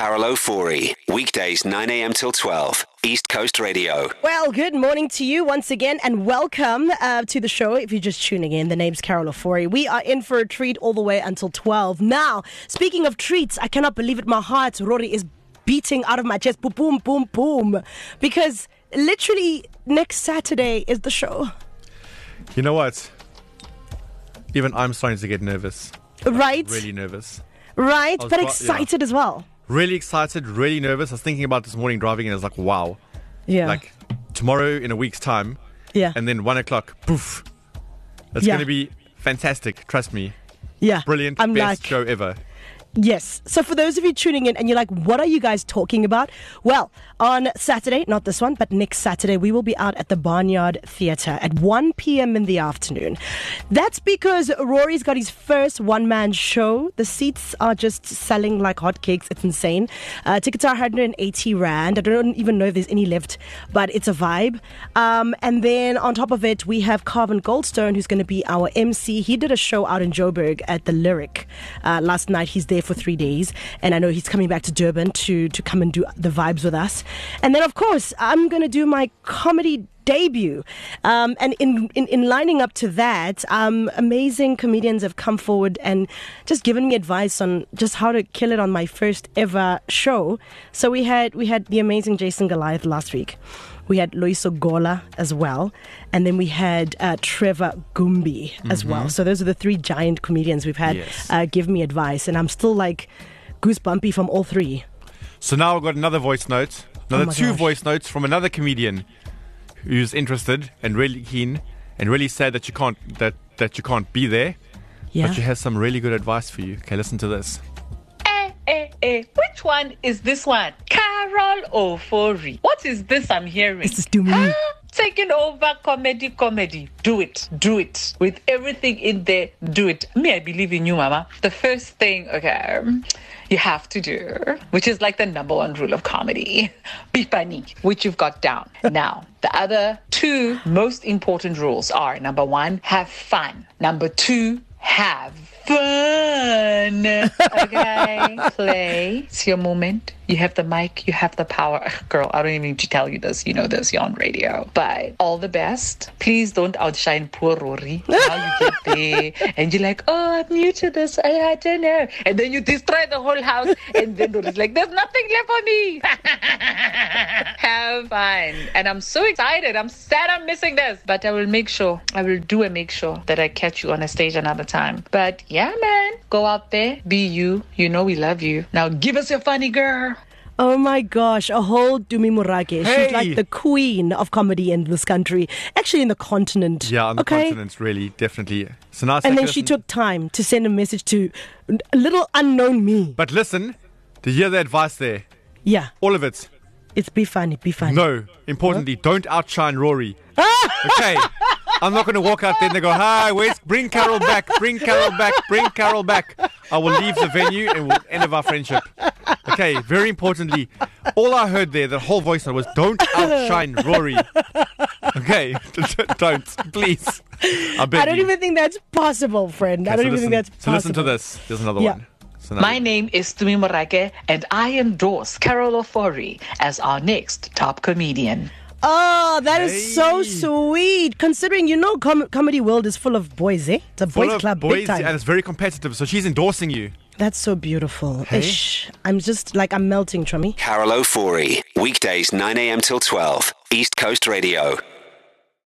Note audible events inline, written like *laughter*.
Carol Ofori. Weekdays 9 a.m. till 12. East Coast Radio. Well, good morning to you once again, and welcome uh, to the show. If you're just tuning in, the name's Carol Ofori. We are in for a treat all the way until 12. Now, speaking of treats, I cannot believe it. My heart, Rory, is beating out of my chest. Boom, boom, boom, boom. Because literally next Saturday is the show. You know what? Even I'm starting to get nervous. Right? Really nervous. Right? But dri- excited as well. Really excited, really nervous. I was thinking about this morning driving and I was like, wow. Yeah. Like tomorrow in a week's time. yeah. And then one o'clock, poof. It's Yeah. going to be fantastic. Trust me. yeah. Brilliant. I'm best like, show ever. Yes. So for those of you tuning in and you're like, what are you guys talking about? Well, on Saturday, not this one, but next Saturday, we will be out at the Barnyard Theatre at 1 p.m. in the afternoon. That's because Rory's got his first one man show. The seats are just selling like hotcakes. It's insane. Uh, tickets are 180 Rand. I don't even know if there's any left, but it's a vibe. Um, and then on top of it, we have Carvin Goldstone, who's going to be our MC. He did a show out in Joburg at the Lyric uh, last night. He's there for three days, and I know he's coming back to Durban to to come and do the vibes with us. And then, of course, I'm going to do my comedy debut. Um, and in, in, in lining up to that, um, amazing comedians have come forward and just given me advice on just how to kill it on my first ever show. So we had we had the amazing Jason Goliath last week. We had Loiso Gola as well. And then we had uh, Trevor Gumbi as well. So those are the three giant comedians we've had Yes. uh, give me advice. And I'm still like goosebumpy from all three. So now I've got another voice note. Another Oh two gosh. voice notes from another comedian who's interested and really keen and really sad that you can't that, that you can't be there. Yeah. But she has some really good advice for you. Okay, listen to this. Eh, eh, eh. Which one is this one? Carol Ofori. What is this I'm hearing? This is Tumi. Huh? Taking over comedy, comedy. Do it, do it. With everything in there, do it. Me, I believe in you, Mama. The first thing, okay, you have to do, which is like the number one rule of comedy, *laughs* be funny, which you've got down. *laughs* Now, the other two most important rules are number one, have fun. Number two, have fun. Okay, *laughs* play. It's your moment. You have the mic. You have the power. *laughs* Girl, I don't even need to tell you this. You know this. You're on radio. But all the best. Please don't outshine poor Rory. Now you get *laughs* there and you're like, oh, I'm new to this. I, I don't know. And then you destroy the whole house. And then Rory's like, there's nothing left for me. have fun. And I'm so excited. I'm sad I'm missing this. But I will make sure, I will do and make sure that I catch you on a stage another time. But yeah, man, go out there, be you. You know we love you. Now give us your funny girl. Oh my gosh, a whole Tumi Morake. Hey! She's like the queen of comedy in this country, actually in the continent. Yeah, on the okay? continents, really, definitely. So now And then she took time to send a message to a little unknown me. But listen, to hear the advice there, Yeah, all of it. it's be funny, be funny. No, importantly, don't outshine Rory. Ah! okay. I'm not going to walk out there and they go, hi, where's, bring Carol back, bring Carol back, bring Carol back. I will leave the venue and we'll end of our friendship. Okay, very importantly, all I heard there, the whole voice note was, don't outshine Rory. Okay, *laughs* don't, please. I I don't you. even think that's possible, friend. I don't so even listen, think that's So possible. listen to this. There's another Yeah. one. So now- My name is Tumi Morake, and I endorse Carol Ofori as our next top comedian. Oh, that is so sweet. Considering you know, com- comedy world is full of boys, eh? It's a Full boys of club, boys, big time. and it's very competitive. So she's endorsing you. That's so beautiful. Hey. Ish. I'm just like I'm melting, Tumi. Carol Ofori. Weekdays 9 a.m. till 12. East Coast Radio.